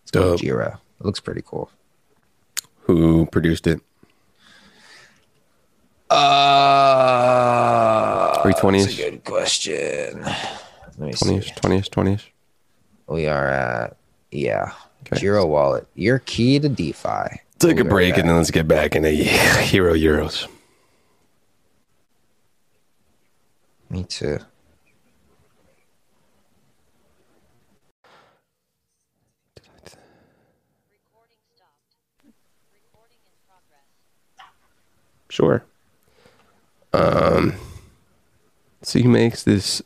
it's called. Giro. It looks pretty cool. Who produced it? Uh, Three twenties, That's a good question. Let me see. twenties, twenties, twenties. We are at yeah. Okay. Giro wallet. Your key to DeFi. Take We'll a break right and then let's get back into Hero Euros. Me too. Sure. Um, so he makes this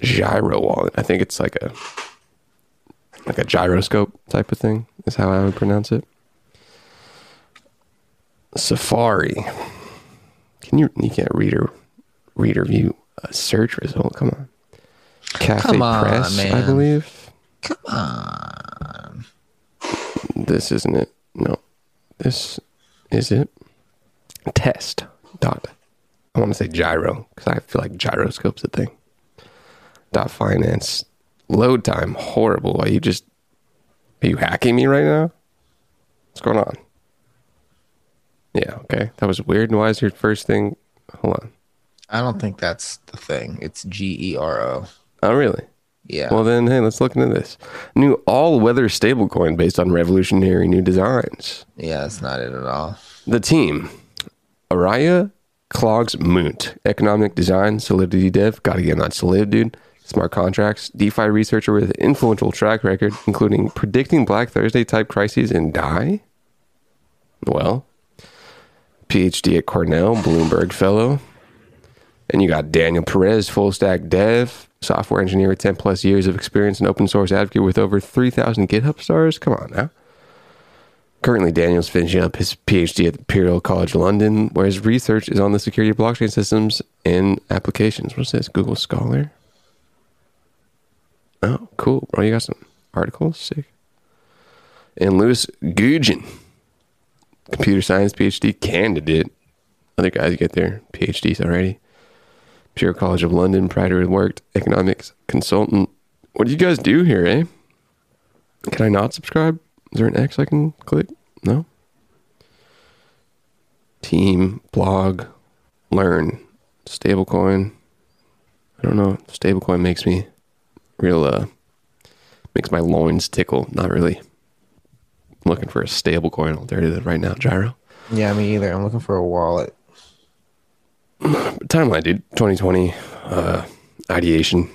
gyro wallet. I think it's like a like a gyroscope type of thing. Is how I would pronounce it. Safari. Can you you can't read or read or view a search result? Come on. Cafe Come on, Press, I believe. Come on. This isn't it. No. This is it. Test dot. I want to say gyro because I feel like gyroscope's a thing. Dot finance. Load time horrible. Are you just are you hacking me right now? What's going on? Yeah, okay. That was weird. And why is your first thing hold on. I don't think that's the thing. It's G E R O. Oh really? Yeah. Well then hey, let's look into this. New all weather stablecoin based on revolutionary new designs. yeah, that's not it at all. The team Araya Clogs Moont, economic design, solidity dev. Gotta get on that solid, dude. Smart contracts, DeFi researcher with influential track record, including predicting Black Thursday type crises in DAI. Well, PhD at Cornell, Bloomberg fellow. And you got Daniel Perez, full stack dev, software engineer with 10 plus years of experience and open source advocate with over 3,000 GitHub stars. Come on now. Currently, Daniel's finishing up his PhD at Imperial College London, where his research is on the security of blockchain systems and applications. What's this? Google Scholar? Oh, cool, bro. You got some articles? Sick. And Lewis Gudgeon, computer science PhD candidate. Other guys get their PhDs already. Imperial College of London, prior to worked economics consultant. What do you guys do here, eh? Can I not subscribe? Is there an X I can click? No. Team, blog, learn, stablecoin. I don't know. Stablecoin makes me real, uh, makes my loins tickle. Not really looking for a stable coin stablecoin alternative right now, Gyro. Yeah, me either. I'm looking for a wallet. Timeline, dude. 2020, uh, ideation,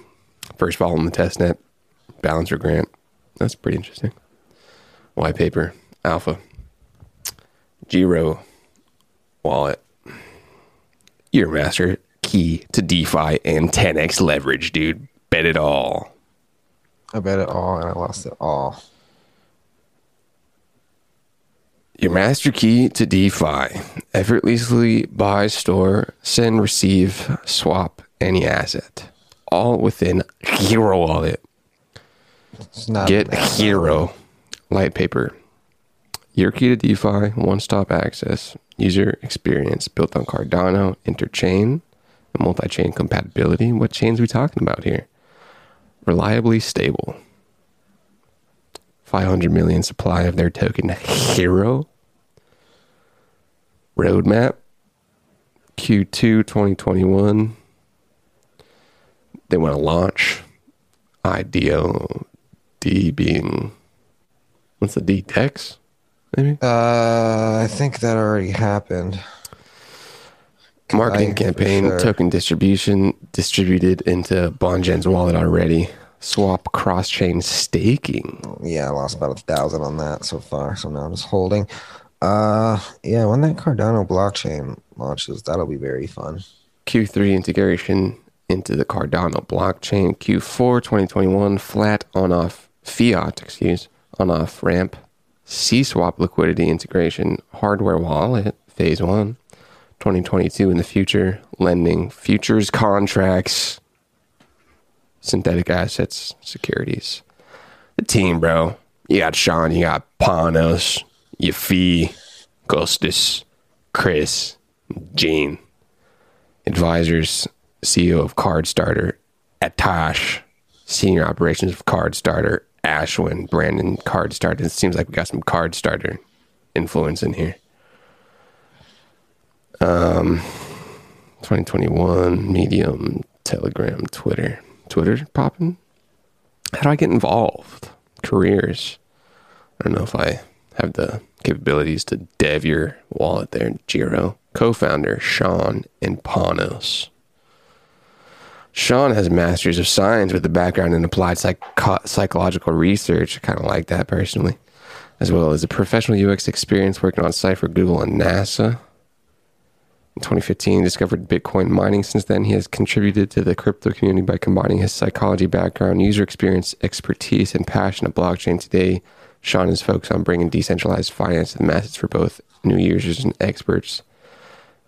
first fall in the test net, balancer grant. That's pretty interesting. White paper, alpha, Giro, wallet, year master, key to DeFi and 10x leverage, dude. Bet it all. I bet it all, and I lost it all. Your master key to DeFi. Effortlessly buy, store, send, receive, swap any asset. All within Hero Wallet. Get Hero Light Paper. Your key to DeFi, one stop access, user experience built on Cardano, interchain, and multi chain compatibility. What chains are we talking about here? Reliably stable. 500 million supply of their token Hero. Roadmap Q2 2021. They want to launch IDO D being what's the D Dex? Maybe Uh, I think that already happened. Marketing I- campaign sure. token distribution distributed into Bongen's wallet already. Swap cross chain staking. Yeah, I lost about a thousand on that so far, so now I'm just holding. Uh, yeah, when that Cardano blockchain launches, that'll be very fun. Q3 integration into the Cardano blockchain. Q4 2021 flat on off fiat, excuse, on off ramp. C swap liquidity integration hardware wallet phase one. 2022 in the future lending futures contracts synthetic assets securities. The team bro you got sean you got panos fee Costas, chris gene. Advisors ceo of card starter atash. Senior operations of card starter ashwin brandon card starter. It seems like we got some card starter influence in here Um, 2021 medium telegram twitter. Twitter popping? How do i get involved? Careers. I don't know if i have the capabilities to dev your wallet there Giro. co-founder sean and panos. Sean has a master's of science with a background in applied psycho- psychological research. I kind of like that personally. As well as a professional ux experience working on for google and nasa in 2015, discovered Bitcoin mining. Since then, he has contributed to the crypto community by combining his psychology background, user experience, expertise, and passion of blockchain. Today, Sean is focused on bringing decentralized finance to the masses for both new users and experts.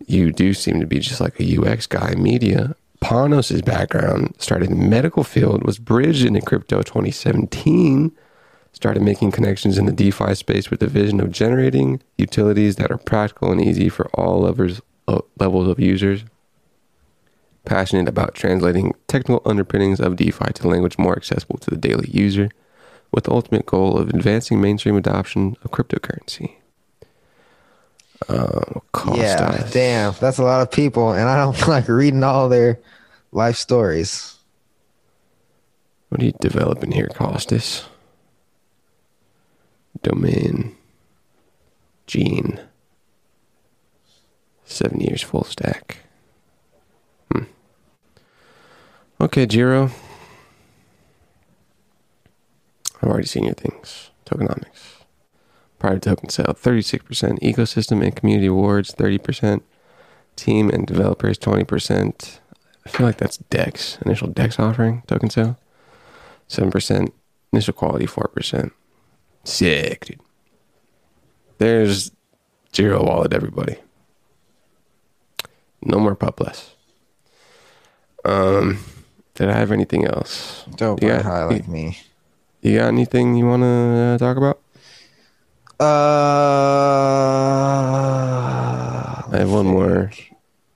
You do seem to be just like a UX guy. Media. Panos' background started in the medical field, was bridged into crypto 2017 started making connections in the DeFi space with the vision of generating utilities that are practical and easy for all levels uh, levels of users. Passionate about translating technical underpinnings of DeFi to language more accessible to the daily user, with the ultimate goal of advancing mainstream adoption of cryptocurrency. Um, cost yeah, us. damn, that's a lot of people, and I don't like reading all their life stories. What are you developing here, Costas? Domain. Gene. Seven years full stack. Hmm. Okay, Jiro. I've already seen your things. Tokenomics. Private token sale, 36%. Ecosystem and community awards, 30%. Team and developers, 20%. I feel like that's DEX, initial DEX offering, token sale. 7%. Initial quality, 4%. Sick, dude. There's Jiro Wallet, everybody. No more pop pupless. Um, did I have anything else? Dope, You yeah, got- high like me. You got anything you want to uh, talk about? Uh, I have one more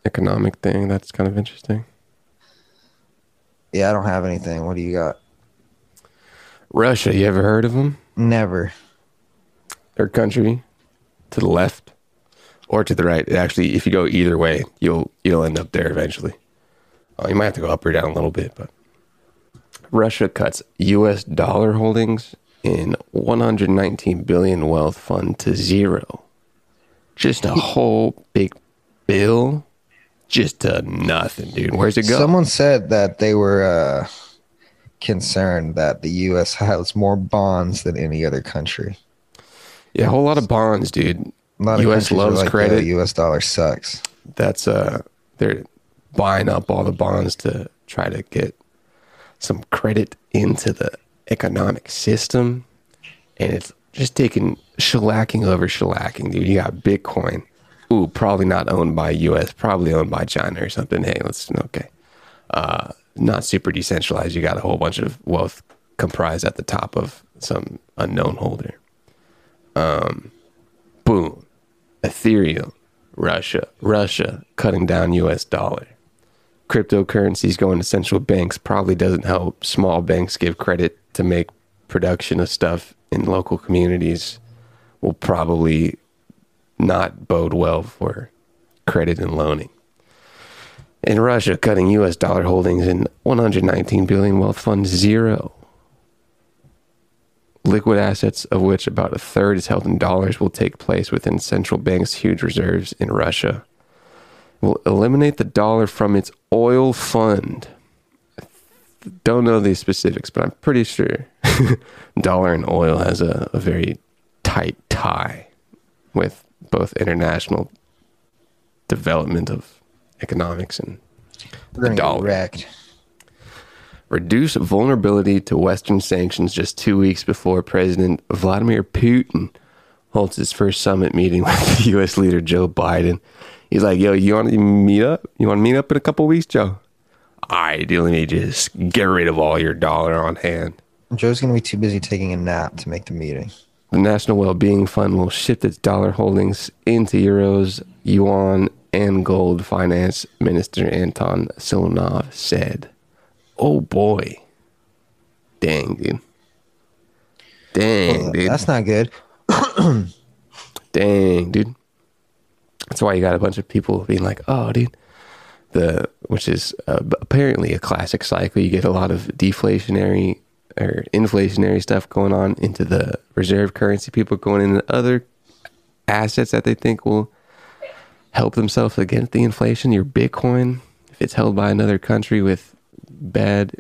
economic thing that's kind of interesting. Yeah, I don't have anything. What do you got? Russia, you ever heard of them? Never. Their country to the left or to the right. Actually, if you go either way, you'll you'll end up there eventually. Uh, you might have to go up or down a little bit, but Russia cuts U.S. dollar holdings in 119 billion wealth fund to zero. Just a whole big bill, just to nothing, dude. Where's it go? Someone said that they were uh, concerned that the U.S. has more bonds than any other country. yeah, a whole lot of bonds, dude. A lot of U.S. loves like, credit. The U.S. dollar sucks. that's uh they're buying up all the bonds to try to get some credit into the economic system. And it's just taking shellacking over shellacking, dude. You got Bitcoin. Ooh, probably not owned by US, probably owned by China or something. Hey, let's okay. Uh not super decentralized. You got a whole bunch of wealth comprised at the top of some unknown holder. Um boom. Ethereum, Russia, Russia cutting down US dollar. Cryptocurrencies going to central banks probably doesn't help small banks give credit to make production of stuff in local communities will probably not bode well for credit and loaning. In Russia, cutting US dollar holdings in 119 billion wealth fund zero. Liquid assets, of which about a third is held in dollars, will take place within central banks' huge reserves in Russia. Will eliminate the dollar from its oil fund. Don't know the specifics, but I'm pretty sure dollar and oil has a, a very tight tie with both international development of economics and We're dollar. wrecked. Reduce vulnerability to Western sanctions just two weeks before President Vladimir Putin holds his first summit meeting with U.S. leader Joe Biden. He's like, "Yo, you want to meet up? You want to meet up in a couple weeks, Joe? Right, dude, let me just get rid of all your dollar on hand." Joe's gonna be too busy taking a nap to make the meeting. The National Wellbeing Fund will shift its dollar holdings into euros, yuan, and gold, Finance Minister Anton Siluanov said. Oh boy. Dang, dude. Dang, dude. That's not good. Dang, dude. That's why you got a bunch of people being like, "Oh, dude," the which is uh, apparently a classic cycle. You get a lot of deflationary or inflationary stuff going on into the reserve currency. People going into other assets that they think will help themselves against the inflation. Your Bitcoin, if it's held by another country with bad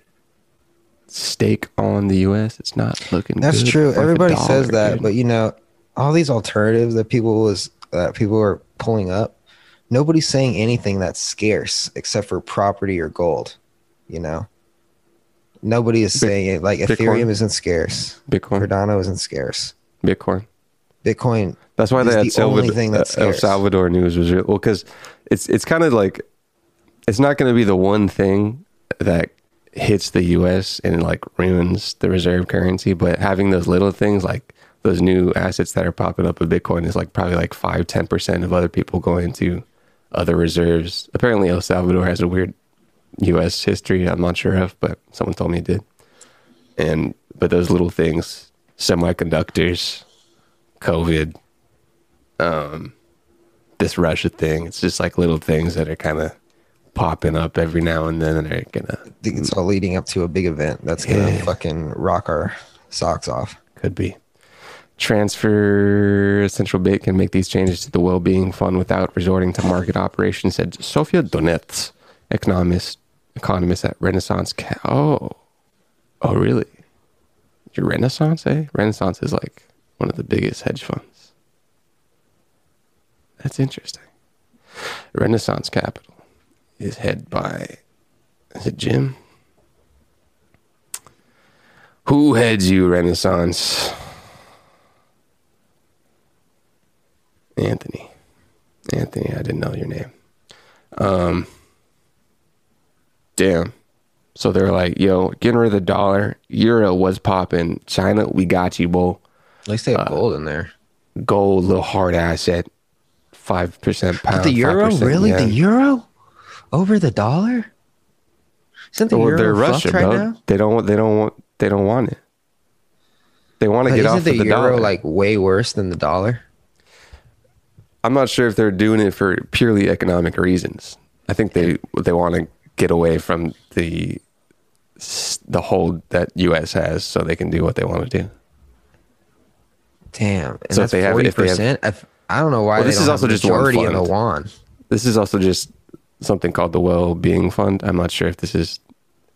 stake on the U.S., it's not looking. That's true. Everybody says that, dude. but you know, all these alternatives that people was that people are pulling up, nobody's saying anything that's scarce except for property or gold. You know, nobody is saying it. Like Bitcoin? Ethereum isn't scarce, Bitcoin, Cardano isn't scarce, Bitcoin. Bitcoin. That's why they had the Salvador, only thing that's uh, El. Salvador news was real, well because it's it's kind of like it's not going to be the one thing that hits the U.S. and like ruins the reserve currency, but having those little things like those new assets that are popping up with Bitcoin is like probably like five ten percent of other people going to other reserves. Apparently, El Salvador has a weird U.S. history. I'm not sure of, but someone told me it did. And but those little things, semiconductors, COVID, um, this Russia thing. It's just like little things that are kind of popping up every now and then, and they're gonna I think it's all leading up to a big event that's gonna Yeah. fucking rock our socks off. could be transfer. Central bank can make these changes to the well-being fund without resorting to market operations," said Sofia Donets, economist economist at Renaissance. Ca- oh, oh, really? Your Renaissance, eh? Renaissance is like one of the biggest hedge funds. That's interesting. Renaissance Capital is head by is it Jim? Who heads you, Renaissance? Anthony. Anthony, I didn't know your name. Um Damn. So they're like, yo, getting rid of the dollar. Euro was popping. China, we got you, bull. At least they Uh, have gold in there. Gold, little hard asset. Five percent pound. But the euro, 5% really? The euro over the dollar? Isn't the well, euro they're Russia, right bro. now? They don't. want- They don't want. They don't want it. They want to But get off the, of the euro dollar. like way worse than the dollar? I'm not sure if they're doing it for purely economic reasons. I think they they want to get away from the the hold that U.S. has, so they can do what they want to do. Damn. And So if they have- if they have-. I don't know why. Well, this is also just one in the. This is also just something called the Well-Being Fund. I'm not sure if this is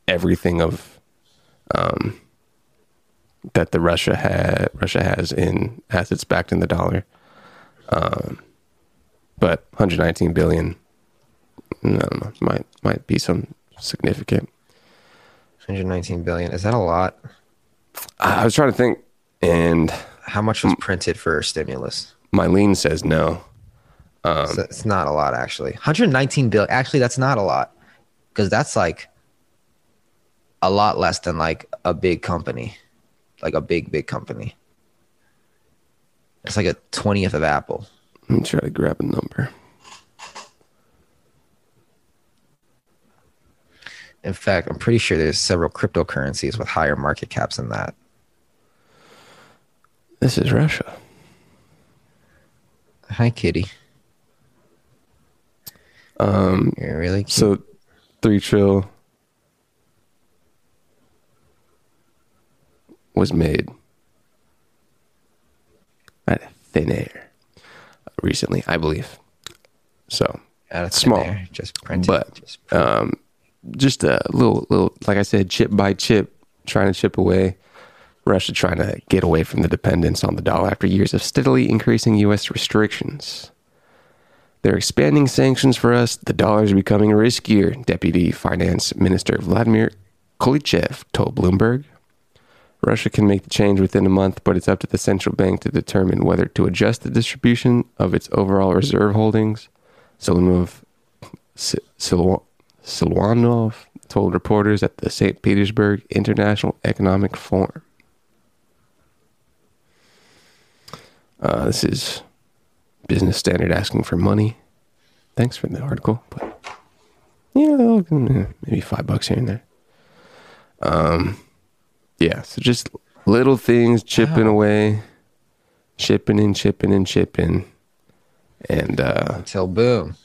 everything of um, that the Russia had Russia has in assets backed in the dollar. Um, but 119 billion I don't know. Might might be some significant. 119 billion. Is that a lot? I I was trying to think, and How much was printed for stimulus? my lean says no. Um, so it's not a lot actually. 119 billion. Actually, that's not a lot because that's like a lot less than like a big company, like a big big company. It's like a twentieth of Apple. Let me try to grab a number. In fact, I'm pretty sure there's several cryptocurrencies with higher market caps than that. This is Russia. Hi, Kitty. Um, You're really cute. So three trill was made out of thin air recently, I believe. So Out of small, air, just printed. but just um, just a little, little, like I said, chip by chip, trying to chip away. Russia trying to get away from the dependence on the dollar after years of steadily increasing U.S. restrictions. They're expanding sanctions for us. The dollar is becoming riskier, Deputy Finance Minister Vladimir Kolychev told Bloomberg. Russia can make the change within a month, but it's up to the central bank to determine whether to adjust the distribution of its overall reserve holdings. Solimov Si- Silwa- Siluanov told reporters at the St. Petersburg International Economic Forum. Uh, this is Business Standard asking for money. Thanks for the article, but yeah, maybe five bucks here and there. Um, yeah, so just little things chipping away, chipping and chipping and chipping, and uh, until boom,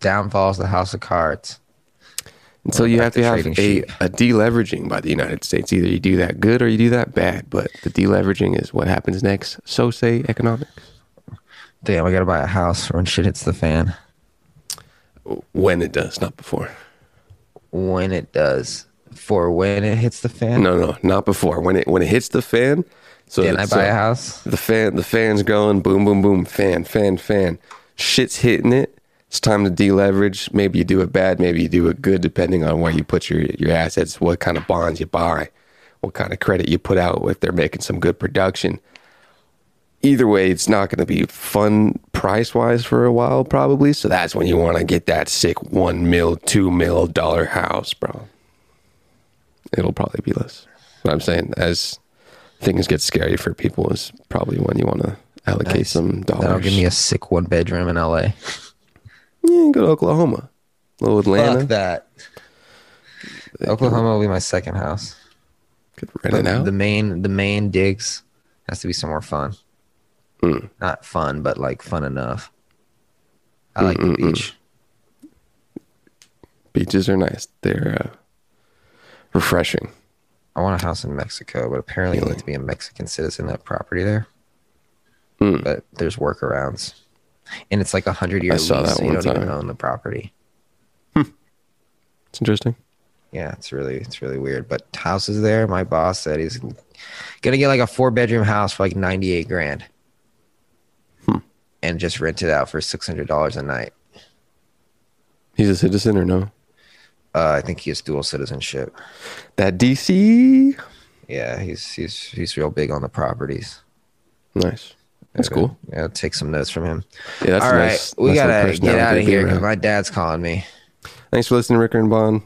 down falls the house of cards. So you have to have a, a deleveraging by the United States. Either you do that good or you do that bad. But the deleveraging is what happens next. So say economics. Damn, I gotta buy a house when shit hits the fan. When it does, not before. When it does, for when it hits the fan. No, no, not before. When it when it hits the fan. So Then I buy a uh, house. The fan the fan's going boom boom boom fan fan fan. Shit's hitting it. It's time to deleverage. Maybe you do it bad. Maybe you do it good, depending on where you put your your assets, what kind of bonds you buy, what kind of credit you put out. If they're making some good production. Either way, it's not going to be fun price wise for a while, probably. So that's when you want to get that sick one mil, two mil dollar house, bro. It'll probably be less. What I'm saying, as things get scary for people, is probably when you want to allocate Nice. some dollars. That'll give me a sick one bedroom in LA. yeah, go to Oklahoma, little Atlanta, Fuck that. Oklahoma will be my second house. could rent it out. the main the main digs has to be somewhere fun. Mm. Not fun, but like fun enough. I like the beach. Beaches are nice. They're uh, refreshing. I want a house in Mexico, but apparently you need to be a Mexican citizen to have property there. Mm. But there's workarounds, and it's like a hundred year I lease, saw that so you don't even own the property. It's interesting. Yeah, it's really it's really weird. But houses there, my boss said he's gonna get like a four bedroom house for like ninety eight grand, Hmm. And just rent it out for six hundred dollars a night. He's a citizen or no? Uh, I think he has dual citizenship. That DC, Yeah, he's he's he's real big on the properties. nice. That's cool. Yeah, take some notes from him. Yeah, that's All a right, nice. we nice gotta get out of here because my dad's calling me. Thanks for listening, Ricker and Bond.